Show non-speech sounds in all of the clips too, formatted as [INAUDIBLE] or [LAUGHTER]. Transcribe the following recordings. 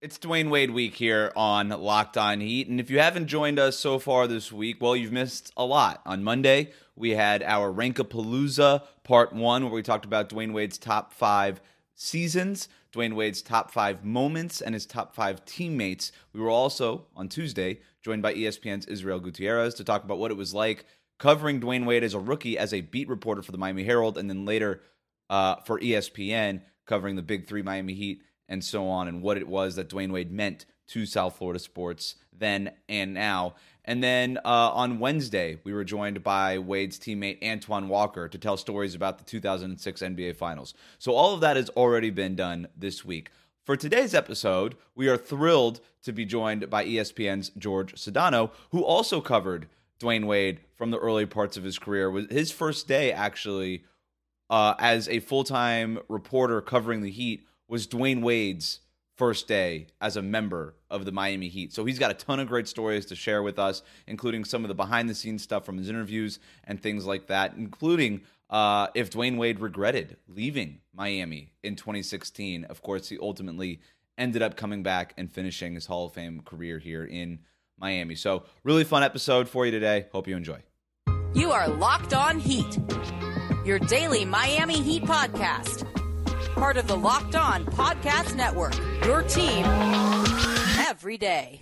It's Dwyane Wade week here on Locked On Heat. And if you haven't joined us so far this week, well, you've missed a lot. On Monday, we had our Rankapalooza Part 1, where we talked about Dwyane Wade's top five seasons, Dwyane Wade's top five moments, and his top five teammates. We were also, on Tuesday, joined by ESPN's Israel Gutierrez to talk about what it was like covering Dwyane Wade as a rookie as a beat reporter for the Miami Herald, and then later uh, for ESPN covering the Big Three Miami Heat and so on, and what it was that Dwyane Wade meant to South Florida sports then and now. And then uh, on Wednesday, we were joined by Wade's teammate Antoine Walker to tell stories about the 2006 NBA Finals. So all of that has already been done this week. For today's episode, we are thrilled to be joined by ESPN's George Sedano, who also covered Dwyane Wade from the early parts of his career. His first day, actually, uh, as a full time reporter covering the Heat was Dwyane Wade's first day as a member of the Miami Heat. So he's got a ton of great stories to share with us, including some of the behind the scenes stuff from his interviews and things like that, including uh, if Dwyane Wade regretted leaving Miami in 2016. Of course, he ultimately ended up coming back and finishing his Hall of Fame career here in Miami. So, really fun episode for you today. Hope you enjoy. You are Locked On Heat, your daily Miami Heat podcast part of the Locked On Podcast Network. Your team every day.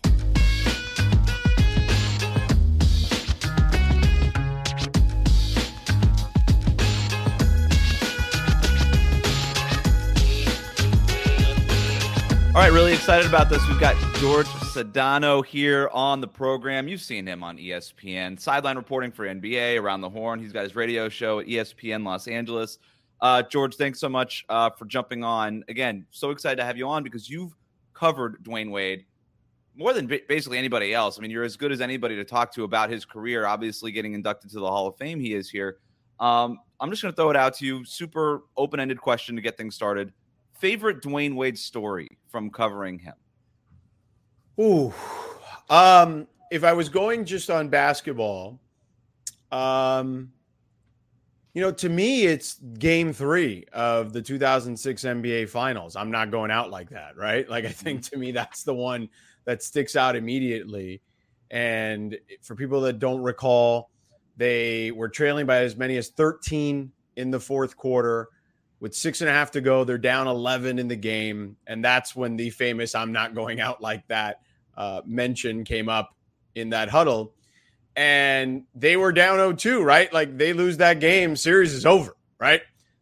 All right, really excited about this. We've got George Sedano here on the program. You've seen him on ESPN, sideline reporting for NBA, Around the Horn. He's got his radio show at ESPN Los Angeles. Uh, George, thanks so much uh, for jumping on. Again, so excited to have you on because you've covered Dwyane Wade more than basically anybody else. I mean, you're as good as anybody to talk to about his career. Obviously, getting inducted to the Hall of Fame, he is here. Um, I'm just going to throw it out to you. Super open ended question to get things started. Favorite Dwyane Wade story from covering him? Ooh, um, if I was going just on basketball, um, you know, to me, it's game three of the 2006 NBA Finals. I'm not going out like that, right? Like, I think mm-hmm. to me, that's the one that sticks out immediately. And for people that don't recall, they were trailing by as many as 13 in the fourth quarter. With six and a half to go, they're down 11 in the game. And that's when the famous I'm not going out like that uh, mention came up in that huddle and they were down 0-2, right? Like they lose that game, series is over, right?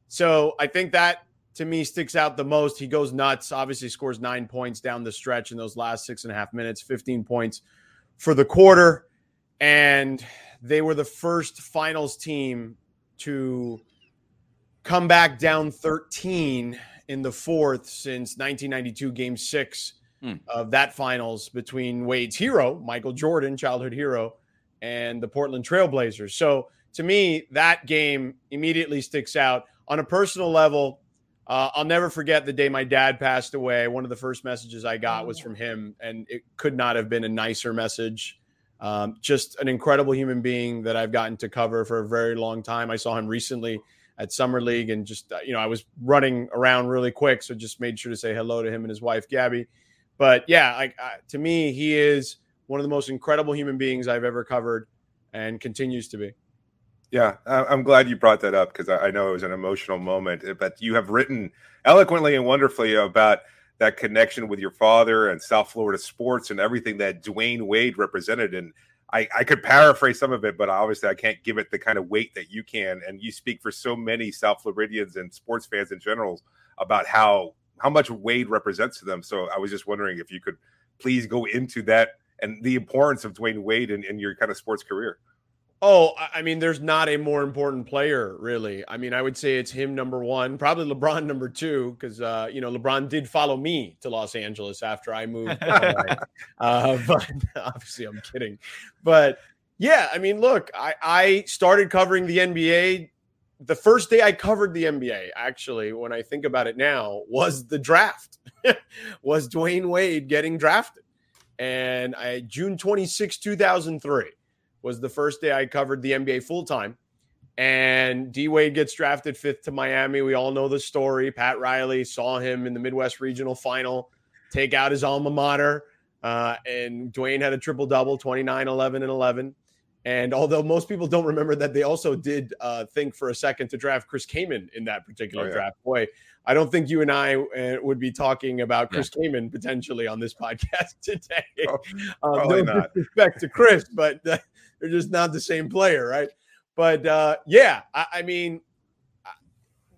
So I think that to me sticks out the most. He goes nuts. Obviously, scores nine points down the stretch in those last six and a half minutes, 15 points for the quarter. And they were the first finals team to come back down 13 in the fourth since 1992, game six hmm. of that finals between Wade's hero, Michael Jordan, childhood hero, and the Portland Trailblazers. So to me, that game immediately sticks out. On a personal level, uh, I'll never forget the day my dad passed away. One of the first messages I got was from him, and it could not have been a nicer message. Um, just an incredible human being that I've gotten to cover for a very long time. I saw him recently at Summer League, and just uh, you know, I was running around really quick, so just made sure to say hello to him and his wife Gabby. But yeah, like uh, to me, he is one of the most incredible human beings I've ever covered and continues to be. Yeah, I'm glad you brought that up because I know it was an emotional moment. Eh, but you have written eloquently and wonderfully about that connection with your father and South Florida sports and everything that Dwyane Wade represented. And I, I could paraphrase some of it, but obviously I can't give it the kind of weight that you can. And you speak for so many South Floridians and sports fans in general about how how much Wade represents to them. So I was just wondering if you could please go into that and the importance of Dwyane Wade in, in your kind of sports career. Oh, I mean, there's not a more important player, really. I mean, I would say it's him number one, probably LeBron [LAUGHS] number two, because uh, you know LeBron did follow me to Los Angeles after I moved. [LAUGHS] uh, [LAUGHS] but obviously, I'm kidding. But yeah, I mean, look, I, I started covering the NBA. The first day I covered the NBA, actually, when I think about it now, was the draft. was Dwyane Wade getting drafted? And I, June 26, 2003 was the first day I covered the NBA full time. And D Wade gets drafted fifth to Miami. We all know the story. Pat Riley saw him in the Midwest Regional Final take out his alma mater. Uh, and Dwyane had a triple double 29, 11, and 11. And although most people don't remember that, they also did uh, think for a second to draft Chris Kaman in that particular oh, yeah. draft. Boy, I don't think you and I uh, would be talking about Chris yeah. Kaman potentially on this podcast [LAUGHS] today. Oh, um, no not. disrespect to Chris, but uh, they're just not the same player, right? But uh, yeah, I, I mean,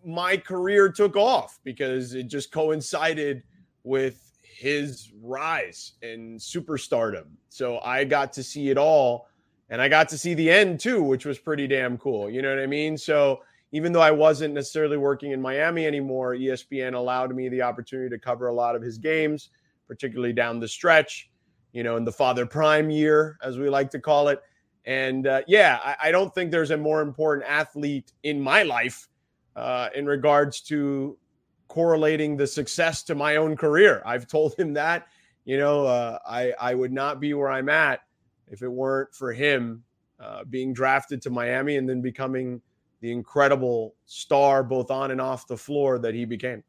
my career took off because it just coincided with his rise in superstardom. So I got to see it all and I got to see the end too, which was pretty damn cool. You know what I mean? So even though I wasn't necessarily working in Miami anymore, ESPN allowed me the opportunity to cover a lot of his games, particularly down the stretch, you know, in the father prime year, as we like to call it. And uh, yeah, I, I, don't think there's a more important athlete in my life uh, in regards to correlating the success to my own career. I've told him that, you know, uh, I, I would not be where I'm at if it weren't for him uh, being drafted to Miami and then becoming the incredible star both on and off the floor that he became.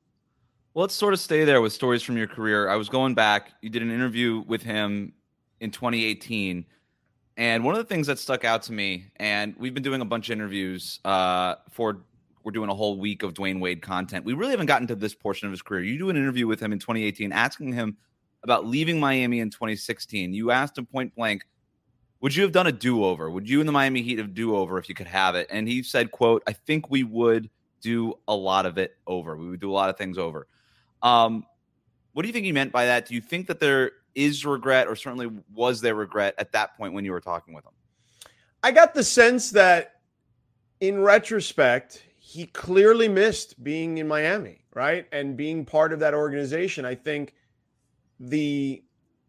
Well, let's sort of stay there with stories from your career. I was going back. You did an interview with him in 2018. And one of the things that stuck out to me, and we've been doing a bunch of interviews uh, for, we're doing a whole week of Dwyane Wade content. We really haven't gotten to this portion of his career. You do an interview with him in 2018, asking him about leaving Miami in 2016. You asked him point blank, would you have done a do-over? Would you and the Miami Heat have do-over if you could have it? And he said, quote, I think we would do a lot of it over. We would do a lot of things over. Um, what do you think he meant by that? Do you think that there is regret or certainly was there regret at that point when you were talking with him? I got the sense that in retrospect, he clearly missed being in Miami, right? And being part of that organization. I think the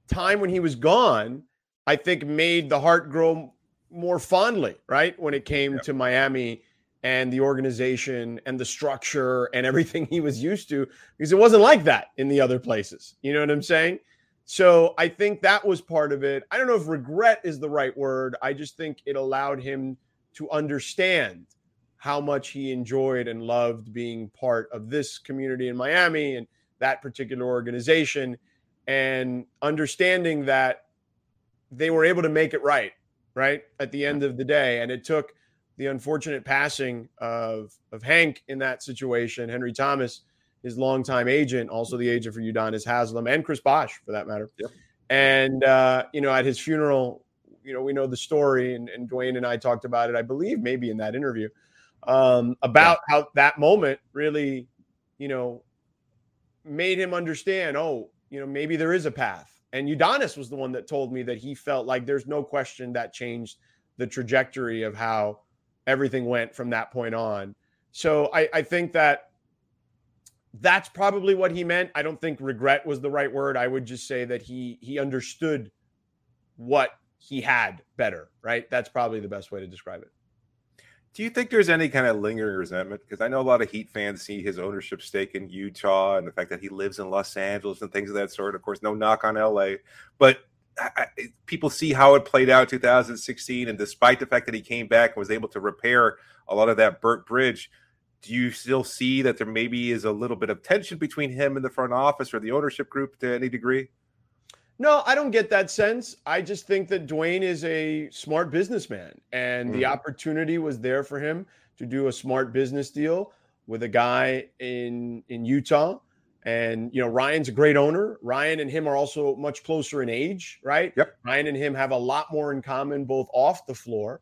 time when he was gone – I think made the heart grow more fondly, right? When it came yeah. to Miami and the organization and the structure and everything he was used to, because it wasn't like that in the other places. You know what I'm saying? So I think that was part of it. I don't know if regret is the right word. I just think it allowed him to understand how much he enjoyed and loved being part of this community in Miami and that particular organization and understanding that they were able to make it right, right at the end of the day. And it took the unfortunate passing of of Hank in that situation, Henry Thomas, his longtime agent, also the agent for Udonis Haslem and Chris Bosh for that matter. Yep. And uh, you know, at his funeral, you know, we know the story, and, and Dwyane and I talked about it, I believe, maybe in that interview, um, about yeah. how that moment really, you know, made him understand, oh, you know, maybe there is a path and Udonis was the one that told me that he felt like there's no question that changed the trajectory of how everything went from that point on. So I, I think that that's probably what he meant. I don't think regret was the right word. I would just say that he he understood what he had better, right? That's probably the best way to describe it. Do you think there's any kind of lingering resentment? Because I know a lot of Heat fans see his ownership stake in Utah and the fact that he lives in Los Angeles and things of that sort. Of course, no knock on LA, but I, people see how it played out 2016. And despite the fact that he came back and was able to repair a lot of that burnt bridge, do you still see that there maybe is a little bit of tension between him and the front office or the ownership group to any degree? No, I don't get that sense. I just think that Dwyane is a smart businessman, and mm-hmm. the opportunity was there for him to do a smart business deal with a guy in in Utah. And you know, Ryan's a great owner. Ryan and him are also much closer in age, right? Yep. Ryan and him have a lot more in common, both off the floor.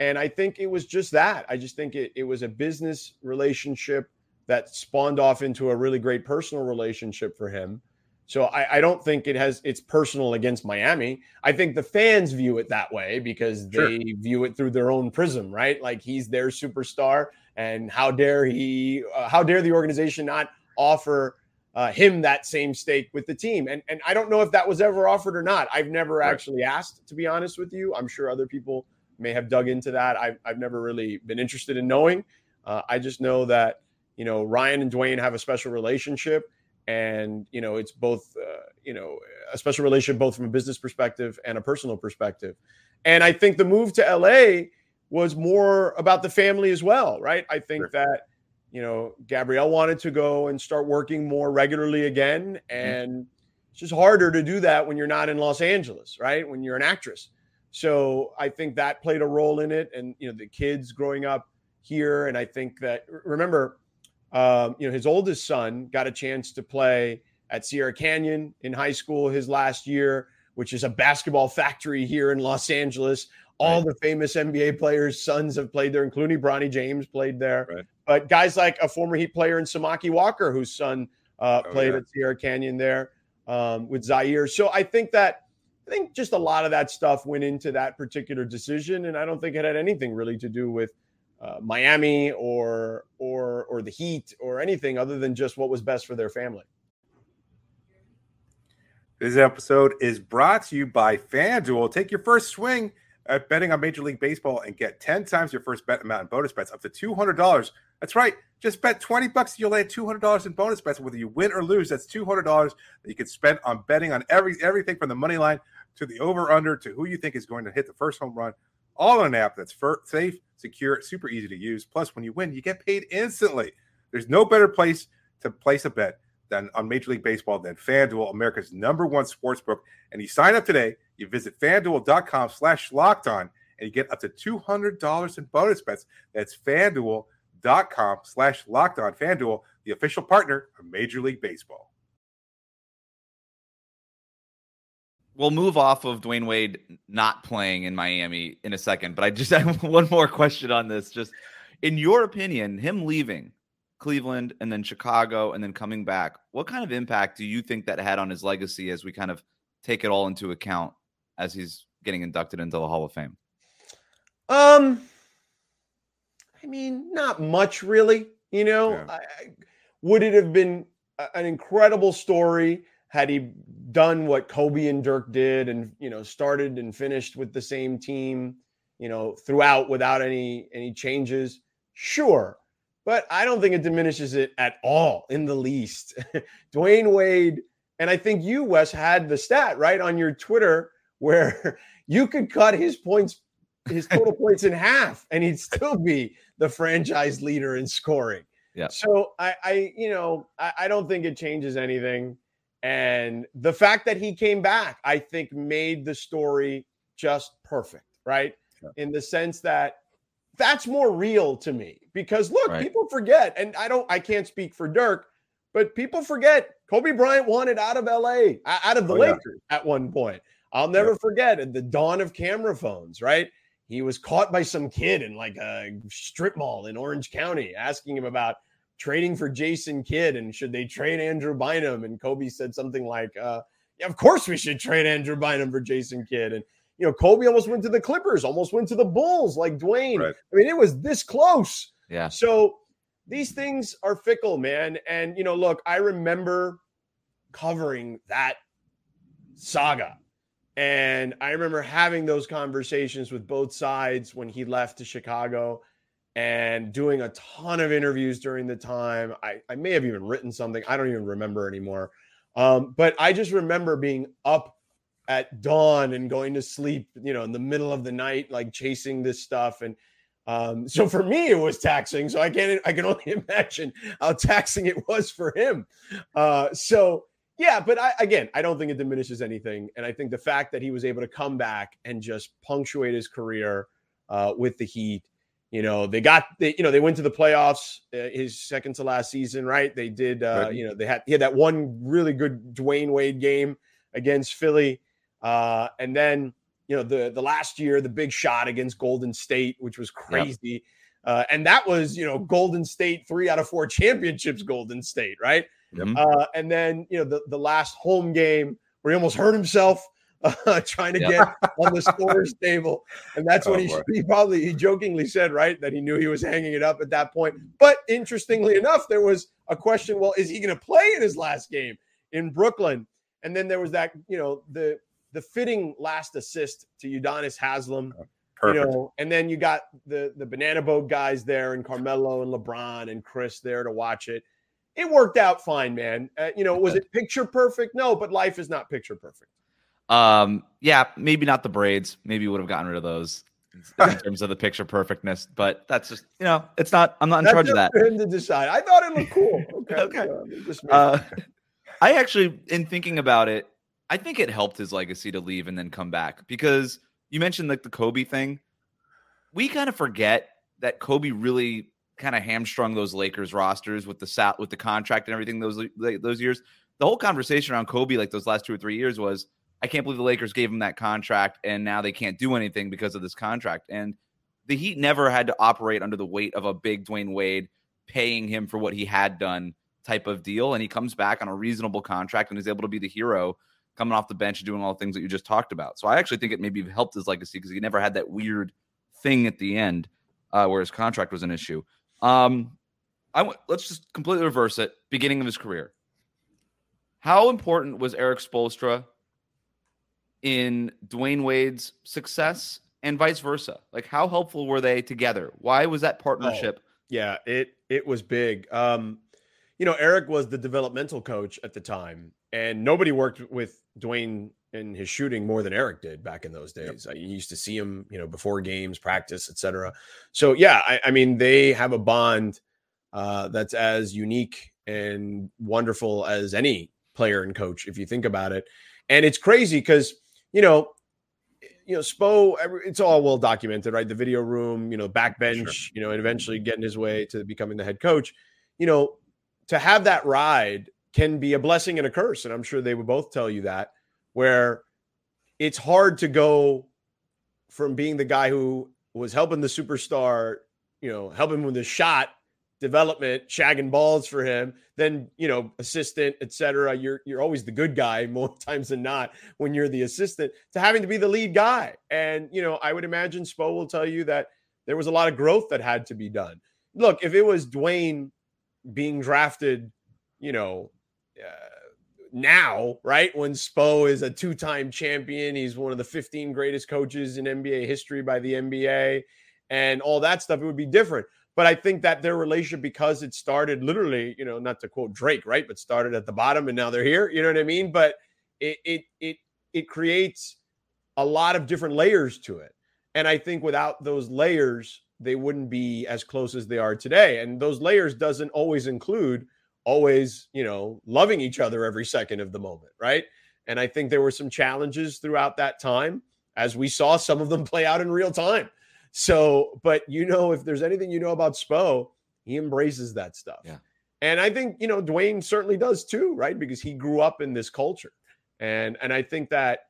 And I think it was just that. I just think it, it was a business relationship that spawned off into a really great personal relationship for him. So I, I, don't think it has it's personal against Miami. I think the fans view it that way because they view it through their own prism, right? Like he's their superstar, and how dare he? Uh, how dare the organization not offer uh, him that same stake with the team? And and I don't know if that was ever offered or not. I've never right. actually asked, to be honest with you. I'm sure other people may have dug into that. I've I've never really been interested in knowing. Uh, I just know that you know Ryan and Dwyane have a special relationship and you know it's both uh, you know a special relationship both from a business perspective and a personal perspective and i think the move to la was more about the family as well right i think sure. that you know gabrielle wanted to go and start working more regularly again mm-hmm. and mm-hmm. It's just harder to do that when you're not in Los Angeles, right? When you're an actress. So I think that played a role in it. And, you know, the kids growing up here. And I think that, remember, um, you know, his oldest son got a chance to play at Sierra Canyon in high school his last year, which is a basketball factory here in Los Angeles. All right. the famous NBA players' sons have played there, including Bronny James played there. Right. But guys like a former Heat player in Samaki Walker, whose son uh, oh, played yeah. at Sierra Canyon there um, with Zaire. So I think that I think just a lot of that stuff went into that particular decision, and I don't think it had anything really to do with uh, Miami or or or the Heat or anything other than just what was best for their family. This episode is brought to you by FanDuel. Take your first swing at betting on Major League Baseball and get 10 times your first bet amount in bonus bets up to $200. That's right. Just bet 20 bucks. You'll land $200 in bonus bets. Whether you win or lose, that's $200 that you can spend on betting on every everything from the money line to the over under to who you think is going to hit the first home run. All on an app that's safe, secure, super easy to use. Plus, when you win, you get paid instantly. There's no better place to place a bet than on Major League Baseball than FanDuel, America's number one sports book. And you sign up today, you visit fanduel.com slash locked on, and you get up to $200 in bonus bets. That's fanduel.com slash locked on. FanDuel, the official partner of Major League Baseball. We'll move off of Dwyane Wade not playing in Miami in a second, but I just [LAUGHS] have one more question on this. Just in your opinion, him leaving Cleveland and then Chicago and then coming back. What kind of impact do you think that had on his legacy as we kind of take it all into account as he's getting inducted into the Hall of Fame? Um, I mean, not much really. You know, yeah. I, would it have been an incredible story had he done what Kobe and Dirk did and you know started and finished with the same team, you know, throughout without any any changes? Sure but I don't think it diminishes it at all in the least. [LAUGHS] Dwyane Wade, and I think you, Wes, had the stat right on your Twitter [LAUGHS] where you could cut his points, his total [LAUGHS] points in half, and he'd still be the franchise leader in scoring. Yeah. So I, I you know, I, I don't think it changes anything. And the fact that he came back, I think, made the story just perfect, right? In the sense that that's more real to me because look, right. people forget, and I don't, I can't speak for Dirk, but people forget Kobe Bryant wanted out of LA, out of the oh, Lakers yeah. at one point. I'll never yeah. forget at the dawn of camera phones, right? He was caught by some kid in like a strip mall in Orange County asking him about trading for Jason Kidd and should they trade Andrew Bynum? And Kobe said something like, uh, yeah, of course we should trade Andrew Bynum for Jason Kidd. And you know, Kobe almost went to the Clippers, almost went to the Bulls like Dwyane. Right. I mean, it was this close. Yeah. So these things are fickle, man. And, you know, look, I remember covering that saga. And I remember having those conversations with both sides when he left to Chicago and doing a ton of interviews during the time. I, I may have even written something. I don't even remember anymore. Um, but I just remember being up at dawn and going to sleep, you know, in the middle of the night, like chasing this stuff. And um, so for me, it was taxing. So I can't, I can only [LAUGHS] imagine how taxing it was for him. Uh, so yeah, but I, again, I don't think it diminishes anything. And I think the fact that he was able to come back and just punctuate his career uh, with the Heat, you know, they got, they, you know, they went to the playoffs uh, his second to last season, right? They did, uh, right. you know, they had, he had that one really good Dwyane Wade game against Philly. Uh, and then you know the the last year, the big shot against Golden State, which was crazy. Yep. Uh, and that was you know Golden State three out of four championships. Golden State, right? Yep. Uh, and then you know the the last home game where he almost hurt himself. Uh, [LAUGHS] trying to get on the scores [LAUGHS] table, and that's oh, what he, he probably he jokingly said, right, that he knew he was hanging it up at that point. But interestingly enough, there was a question: Well, is he going to play in his last game in Brooklyn? And then there was that, you know, the the fitting last assist to Udonis Haslem. Perfect. You know, and then you got the the banana boat guys there, and Carmelo and LeBron and Chris there to watch it. It worked out fine, man. Uh, you know, was it picture perfect? No, but life is not picture perfect. Um, yeah, maybe not the braids. Maybe would have gotten rid of those [LAUGHS] in terms of the picture perfectness. But that's just you know, it's not. I'm not in that's charge of that. For him to decide. I thought it looked cool. [LAUGHS] Okay. okay. Uh, [LAUGHS] I actually, in thinking about it, I think it helped his legacy to leave and then come back because you mentioned like the Kobe thing. We kind of forget that Kobe really kind of hamstrung those Lakers rosters with the sat with the contract and everything those those years. The whole conversation around Kobe like those last two or three years was I can't believe the Lakers gave him that contract and now they can't do anything because of this contract. And the Heat never had to operate under the weight of a big Dwyane Wade paying him for what he had done type of deal. And he comes back on a reasonable contract and is able to be the hero coming off the bench and doing all the things that you just talked about. So I actually think it maybe helped his legacy because he never had that weird thing at the end uh, where his contract was an issue. Um, I w- let's just completely reverse it. Beginning of his career, how important was Erik Spoelstra in Dwyane Wade's success and vice versa? Like, how helpful were they together? Why was that partnership? Oh, yeah, it it was big. Um, you know, Erik was the developmental coach at the time, and nobody worked with Dwyane in his shooting more than Erik did back in those days. Yep. I used to see him, you know, before games, practice, etc. So yeah, I, I, mean, they have a bond uh, that's as unique and wonderful as any player and coach, if you think about it. And it's crazy because you know, you know, Spo, it's all well documented, right? The video room, you know, backbench, sure. you know, and eventually getting his way to becoming the head coach. You know, to have that ride can be a blessing and a curse, and I'm sure they would both tell you that where it's hard to go from being the guy who was helping the superstar, you know, helping with the shot development, shagging balls for him, then you know, assistant, etc. You're you're always the good guy [LAUGHS] more times than not when you're the assistant to having to be the lead guy. And you know, I would imagine Spo will tell you that there was a lot of growth that had to be done. Look, if it was Dwyane being drafted, you know, uh, now, right? When Spo is a two time champion, he's one of the 15 greatest coaches in NBA history by the NBA and all that stuff, it would be different. But I think that their relationship, because it started literally, you know, not to quote Drake, right? But started at the bottom and now they're here. You know what I mean? But it it it it creates a lot of different layers to it. And I think without those layers, they wouldn't be as close as they are today. And those layers doesn't always include always, you know, loving each other every second of the moment, right? And I think there were some challenges throughout that time as we saw some of them [LAUGHS] play out in real time. So, but you know, if there's anything you know about Spo, he embraces that stuff. Yeah. And I think, you know, Dwyane certainly does too, right? Because he grew up in this culture. And and I think that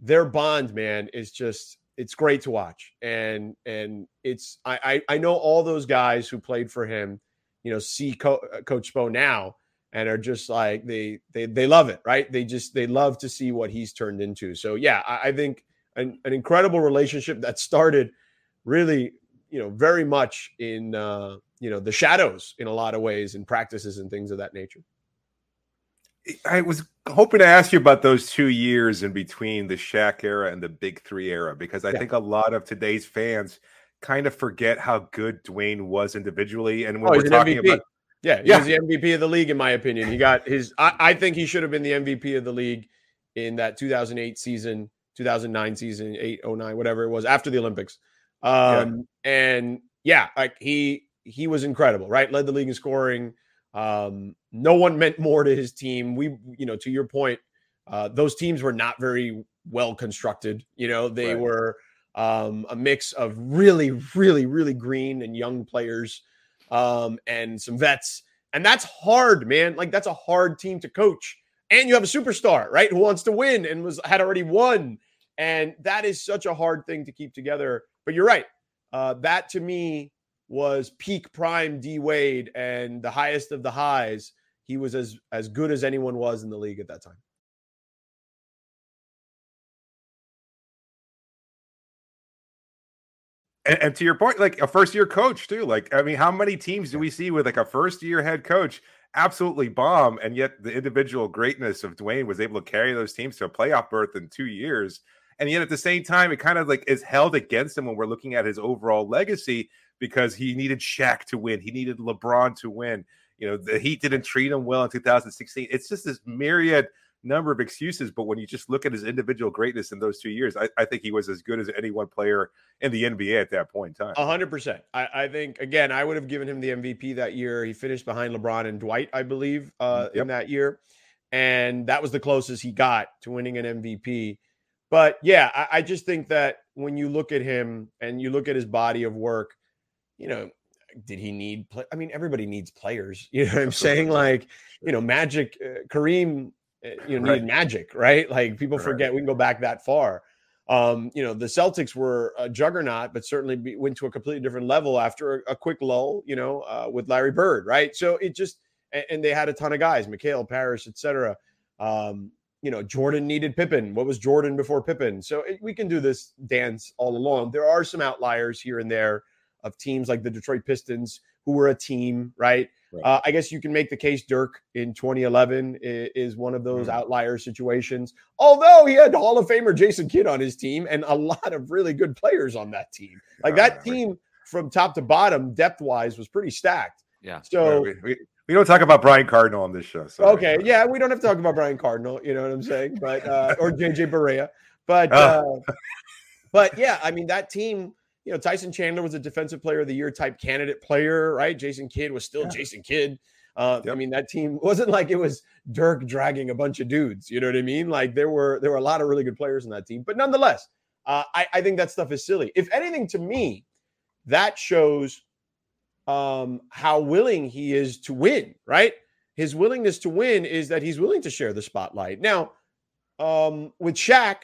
their bond, man, is just it's great to watch. And and it's I I, I know all those guys who played for him you know see Co- uh, Coach Spo now and are just like they they they love it, right? They just they love to see what he's turned into. So yeah, I, I think an, an, incredible relationship that started really you know very much in uh, you know the shadows in a lot of ways in practices and things of that nature. I was hoping to ask you about those two years in between the Shaq era and the Big Three era because I yeah. think a lot of today's fans kind of forget how good Dwyane was individually. And when oh, we're talking MVP. about yeah, he yeah. was the MVP of the league, in my opinion. He got his I, I, think he should have been the MVP of the league in that 2008 season, 2009 season, 8, 09, whatever it was, after the Olympics. Um, yeah. and yeah, like he he was incredible, right? Led the league in scoring. Um, no one meant more to his team. We, you know, to your point, uh, those teams were not very well constructed. You know, they right. were um, a mix of really, really, really green and young players um, and some vets. And that's hard, man. Like that's a hard team to coach. And you have a superstar, right, who wants to win and was had already won. And that is such a hard thing to keep together. But you're right. Uh, that to me was peak prime D Wade and the highest of the highs. He was as as good as anyone was in the league at that time. And, and, to your point, like a first year coach too. Like, I mean, how many teams do we see with like a first year head coach absolutely bomb, and yet the individual greatness of Dwyane was able to carry those teams to a playoff berth in two years. And yet at the same time, it kind of like is held against him when we're looking at his overall legacy because he needed Shaq to win, he needed LeBron to win. You know, the Heat didn't treat him well in 2016. It's just this myriad number of excuses, but when you just look at his individual greatness in those two years, I, I think he was as good as any one player in the NBA at that point in time. hundred percent. I, I, think again, I would have given him the MVP that year. He finished behind LeBron and Dwight, I believe, uh, mm, yep. in that year. and that was the closest he got to winning an MVP. But yeah, I, I just think that when you look at him and you look at his body of work, you know, did he need play? I mean, everybody needs players. [LAUGHS] You know what I'm saying? Like, you know, Magic, uh, Kareem, uh, you know, Right. needed Magic, right? Like people Right. forget we can go back that far. Um, you know, the Celtics were a juggernaut, but certainly be, went to a completely different level after a, a quick lull. You know, uh, with Larry Bird, right? So it just and, and they had a ton of guys, McHale Parish, etc. Um, you know, Jordan needed Pippen. What was Jordan before Pippen? So it, we can do this dance all along. There are some outliers here and there of teams like the Detroit Pistons who were a team, right? Right. Uh, I guess you can make the case Dirk in 2011 i- is one of those Mhm. outlier situations. Although he had Hall of Famer Jason Kidd on his team and a lot of really good players on that team. Like that team from top to bottom, depth wise, was pretty stacked. Yeah. So we, we, we don't talk about Brian Cardinal on this show. So Okay, yeah, we don't have to talk about Brian Cardinal, you know what I'm saying, but uh, or JJ [LAUGHS] Barea, but Oh. uh, but yeah, I mean that team. You know, Tyson Chandler was a Defensive Player of the Year type candidate player, right? Jason Kidd was still Yeah. Jason Kidd. Uh, I mean, that team wasn't like it was Dirk dragging a bunch of dudes. You know what I mean? Like there were there were a lot of really good players in that team, but nonetheless, uh, I, I think that stuff is silly. If anything, to me, that shows um, how willing he is to win. Right? His willingness to win is that he's willing to share the spotlight. Now, um, with Shaq,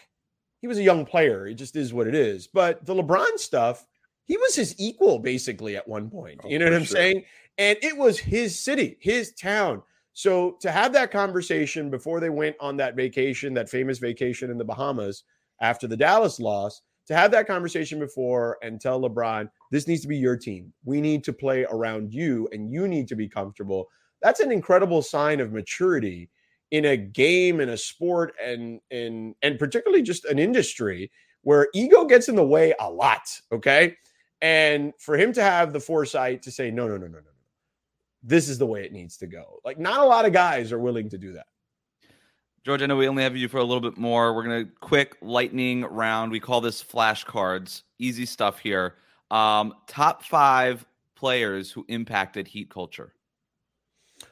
he was a young player. It just is what it is. But the LeBron stuff, he was his equal basically at one point. Oh, you know what I'm sure. saying? And it was his city, his town. So to have that conversation before they went on that vacation, that famous vacation in the Bahamas after the Dallas loss, to have that conversation before and tell LeBron, this needs to be your team. We need to play around you and you need to be comfortable. That's an incredible sign of maturity in a game, in a sport, and and and particularly just an industry where ego gets in the way a lot. Okay. And for him to have the foresight to say, no, no, no, no, no, no. This is the way it needs to go. Like, not a lot of guys are willing to do that. George, I know we only have you for a little bit more. We're gonna quick lightning round. We call this flashcards. Easy stuff here. Um, top five players who impacted Heat culture.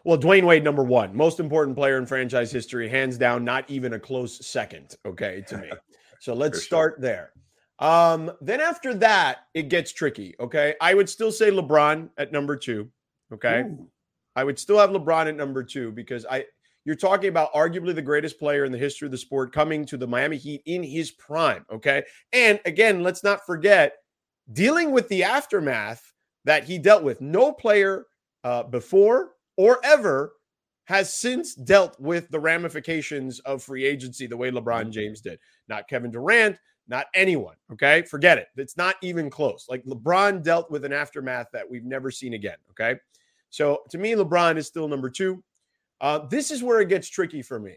Well, Dwyane Wade, number one, most important player in franchise history, hands down, not even a close second. Okay, to me. [LAUGHS] So let's sure. start there. Um, then after that, it gets tricky. Okay, I would still say LeBron at number two. Okay, I would still have LeBron at number two because I you're talking about arguably the greatest player in the history of the sport coming to the Miami Heat in his prime. Okay, and again, let's not forget dealing with the aftermath that he dealt with. No player uh, before or ever has since dealt with the ramifications of free agency the way LeBron James did. Not Kevin Durant, not anyone. Okay. Forget it. It's not even close. Like LeBron dealt with an aftermath that we've never seen again. Okay. So to me, LeBron is still number two. Uh, this is where it gets tricky for me.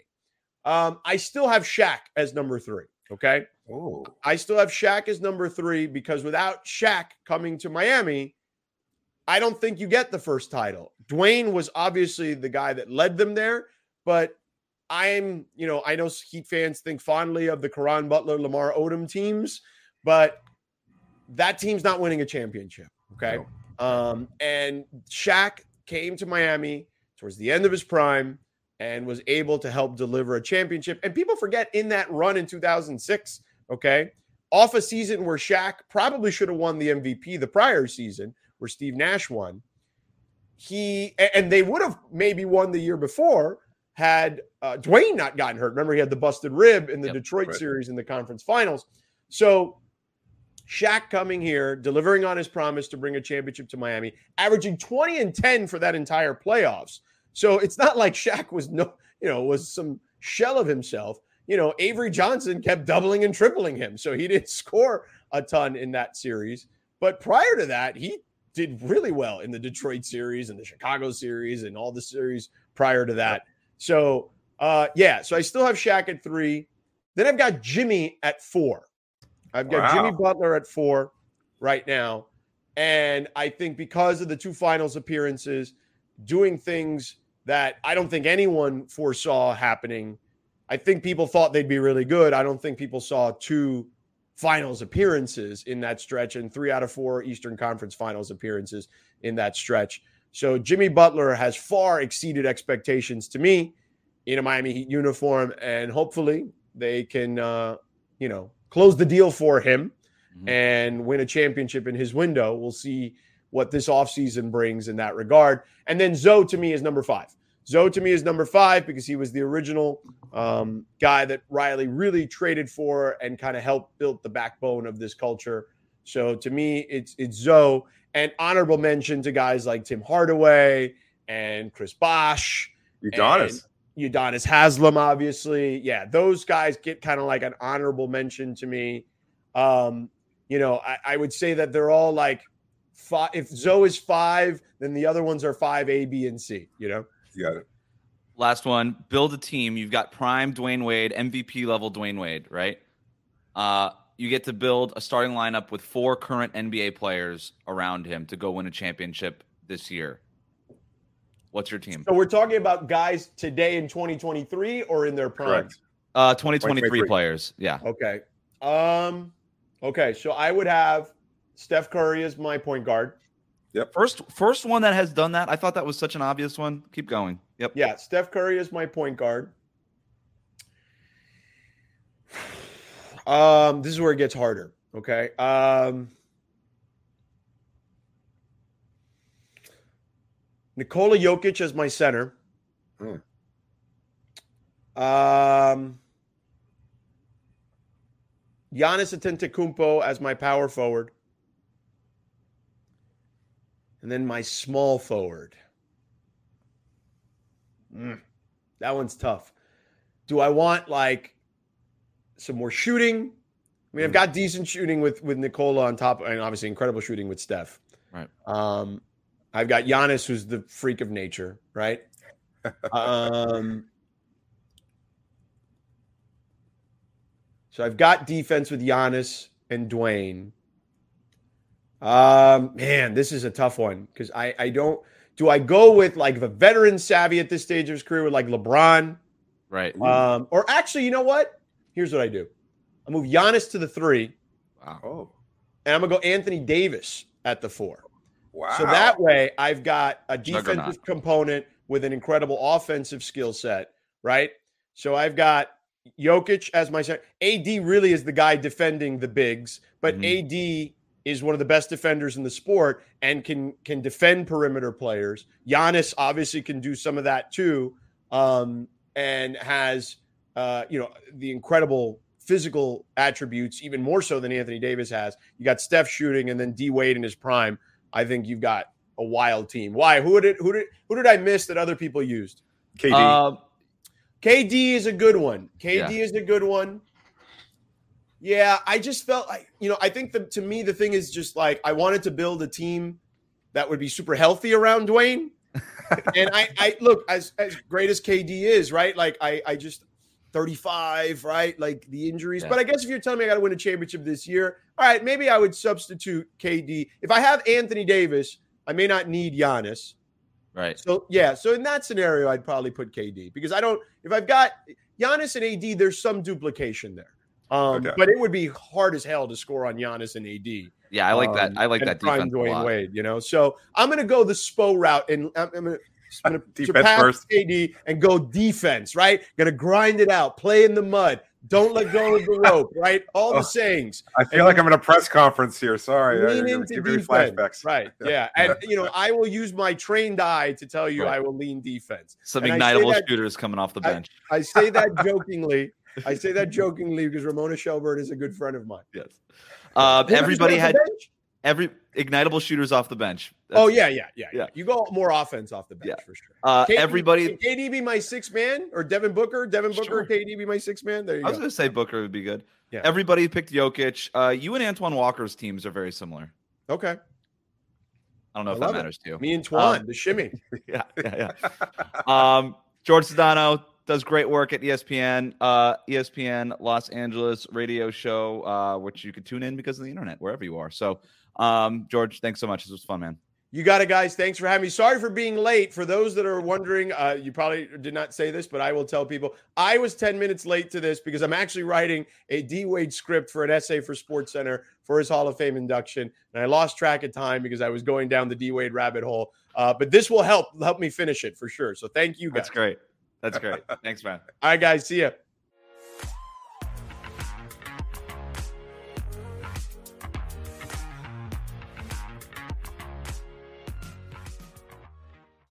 Um, I still have Shaq as number three. Okay. Oh, I still have Shaq as number three because without Shaq coming to Miami, I don't think you get the first title. Dwyane was obviously the guy that led them there, but I'm, you know, I know Heat fans think fondly of the Caron Butler, Lamar Odom teams, but that team's not winning a championship. Okay. Um, and Shaq came to Miami towards the end of his prime and was able to help deliver a championship. And people forget in that run in 2006, okay, off a season where Shaq probably should have won the MVP the prior season, where Steve Nash won. He and they would have maybe won the year before had uh, Dwyane not gotten hurt. Remember, he had the busted rib in the Yep, Detroit right. series in the conference finals. So Shaq coming here, delivering on his promise to bring a championship to Miami, averaging 20 and 10 for that entire playoffs. So it's not like Shaq was no, you know, was some shell of himself. You know, Avery Johnson kept doubling and tripling him. So he [LAUGHS] didn't score a ton in that series. But prior to that, he did really well in the Detroit series and the Chicago series and all the series prior to that. So uh yeah, so I still have Shaq at three. Then I've got Jimmy at four. I've got Wow. Jimmy Butler at four right now. And I think because of the two finals appearances, doing things that I don't think anyone foresaw happening. I think people thought they'd be really good. I don't think people saw two finals appearances in that stretch and three out of four Eastern Conference finals appearances in that stretch. So Jimmy Butler has far exceeded expectations to me. in a Miami Heat uniform, and hopefully they can, uh, you know, close the deal for him Mhm. and win a championship in his window. We'll see what this offseason brings in that regard. And then Zo to me is number five. Zo to me is number five because he was the original um, guy that Riley really traded for and kind of helped build the backbone of this culture. So to me, it's it's Zo and honorable mention to guys like Tim Hardaway and Chris Bosh Udonis. Udonis Haslem, obviously. Yeah, those guys get kind of like an honorable mention to me. Um, you know, I, I would say that they're all like five. If Zo is five, then the other ones are five, A, B, and C. You know, You got it. Last one. Build a team. You've got prime Dwyane Wade, MVP level Dwyane Wade, right? Uh, you get to build a starting lineup with four current NBA players around him to go win a championship this year. What's your team? so we're talking about guys today in 2023 or in their prime. Correct. Uh, 2023 2023. players. Yeah. Okay. Um. Okay, so I would have Steph Curry is my point guard. Yep. First, first one that has done that. I thought that was such an obvious one. Keep going. Yep. Yeah, Steph Curry is my point guard. Um, this is where it gets harder. Okay. Um, Nikola Jokic as my center. Hmm. Um, Giannis Antetokounmpo as my power forward. And then my small forward. Mm, that one's tough. Do I want like some more shooting? I mean, I've got decent shooting with with Nikola on top, and obviously incredible shooting with Steph. Right. Um, I've got Giannis, who's the freak of nature, right? [LAUGHS] um, so I've got defense with Giannis and Dwyane. Um, man, this is a tough one because I I don't. Do I go with like the veteran savvy at this stage of his career with like LeBron? Right. Um, or actually, you know what? Here's what I do. I move Giannis to the three, Wow. Oh, and I'm gonna go Anthony Davis at the four. wow. So that way, I've got a defensive Juggernaut. component with an incredible offensive skill set, right? So I've got Jokic as my center. AD really is the guy defending the bigs, but Mhm. AD is one of the best defenders in the sport and can can defend perimeter players. Giannis obviously can do some of that too, um, and has uh, you know the incredible physical attributes, even more so than Anthony Davis has. You got Steph shooting, and then D Wade in his prime. I think you've got a wild team. Why? Who did who did who did I miss that other people used? KD. Uh, KD is a good one. KD is a good one. Yeah, I just felt like you know. I think the, to me the thing is just like I wanted to build a team that would be super healthy around Dwyane. [LAUGHS] and I, I look as as great as KD is, right? Like I, I just 35, right? Like the injuries. Yeah. But I guess if you're telling me I got to win a championship this year, all right, maybe I would substitute KD. If I have Anthony Davis, I may not need Giannis. right. So yeah, so in that scenario, I'd probably put KD because I don't. If I've got Giannis and AD, there's some duplication there. Um, Okay. but it would be hard as hell to score on Giannis and AD. Yeah, I like that. Um, I like and that prime defense a Dwyane lot. Wade, you know. So I'm going to go the SPO route, and I'm, I'm going [LAUGHS] to Defense surpass first. KD and go defense. Right, going to grind it out, play in the mud, don't let go of the rope. [LAUGHS] Right, all Oh, the sayings. I feel like I'm in a press conference here. Sorry. Lean You're into me defense. flashbacks. Right. Yeah. And you know, I will use my trained eye to tell you Right. I will lean defense. Some And I say ignitable that- shooters coming off the I- bench. I say that [LAUGHS] jokingly. I say that jokingly because Ramona Shelburne is a good friend of mine. yes. Uh, everybody had every ignitable shooters off the bench. Oh That's- yeah, yeah, yeah, yeah. Yeah. You go more offense off the bench Yeah. for sure. Uh, KD everybody. KD be my six man or Devin Booker? Devin Booker, Sure. KD be my six man. There you go. I was going to say Booker would be good. Yeah. Everybody picked Jokic. Uh, you and Antoine Walker's teams are very similar. Okay, I don't know I if that love it. matters to you. me and Twan, Um, the shimmy. [LAUGHS] yeah, yeah, yeah. um, George Sedano does great work at ESPN, uh, ESPN Los Angeles radio show, uh, which you can tune in because of the internet wherever you are. So, um, George, thanks so much. This was fun, man. You got it, guys. Thanks for having me. Sorry for being late. For those that are wondering, uh, you probably did not say this, but I will tell people I was 10 minutes late to this because I'm actually writing a D Wade script for an essay for SportsCenter for his Hall of Fame induction. And I lost track of time because I was going down the D Wade rabbit hole. Uh, but this will help help me finish it for sure. So thank you guys. That's great. That's great. Thanks, man. All right, guys. See ya.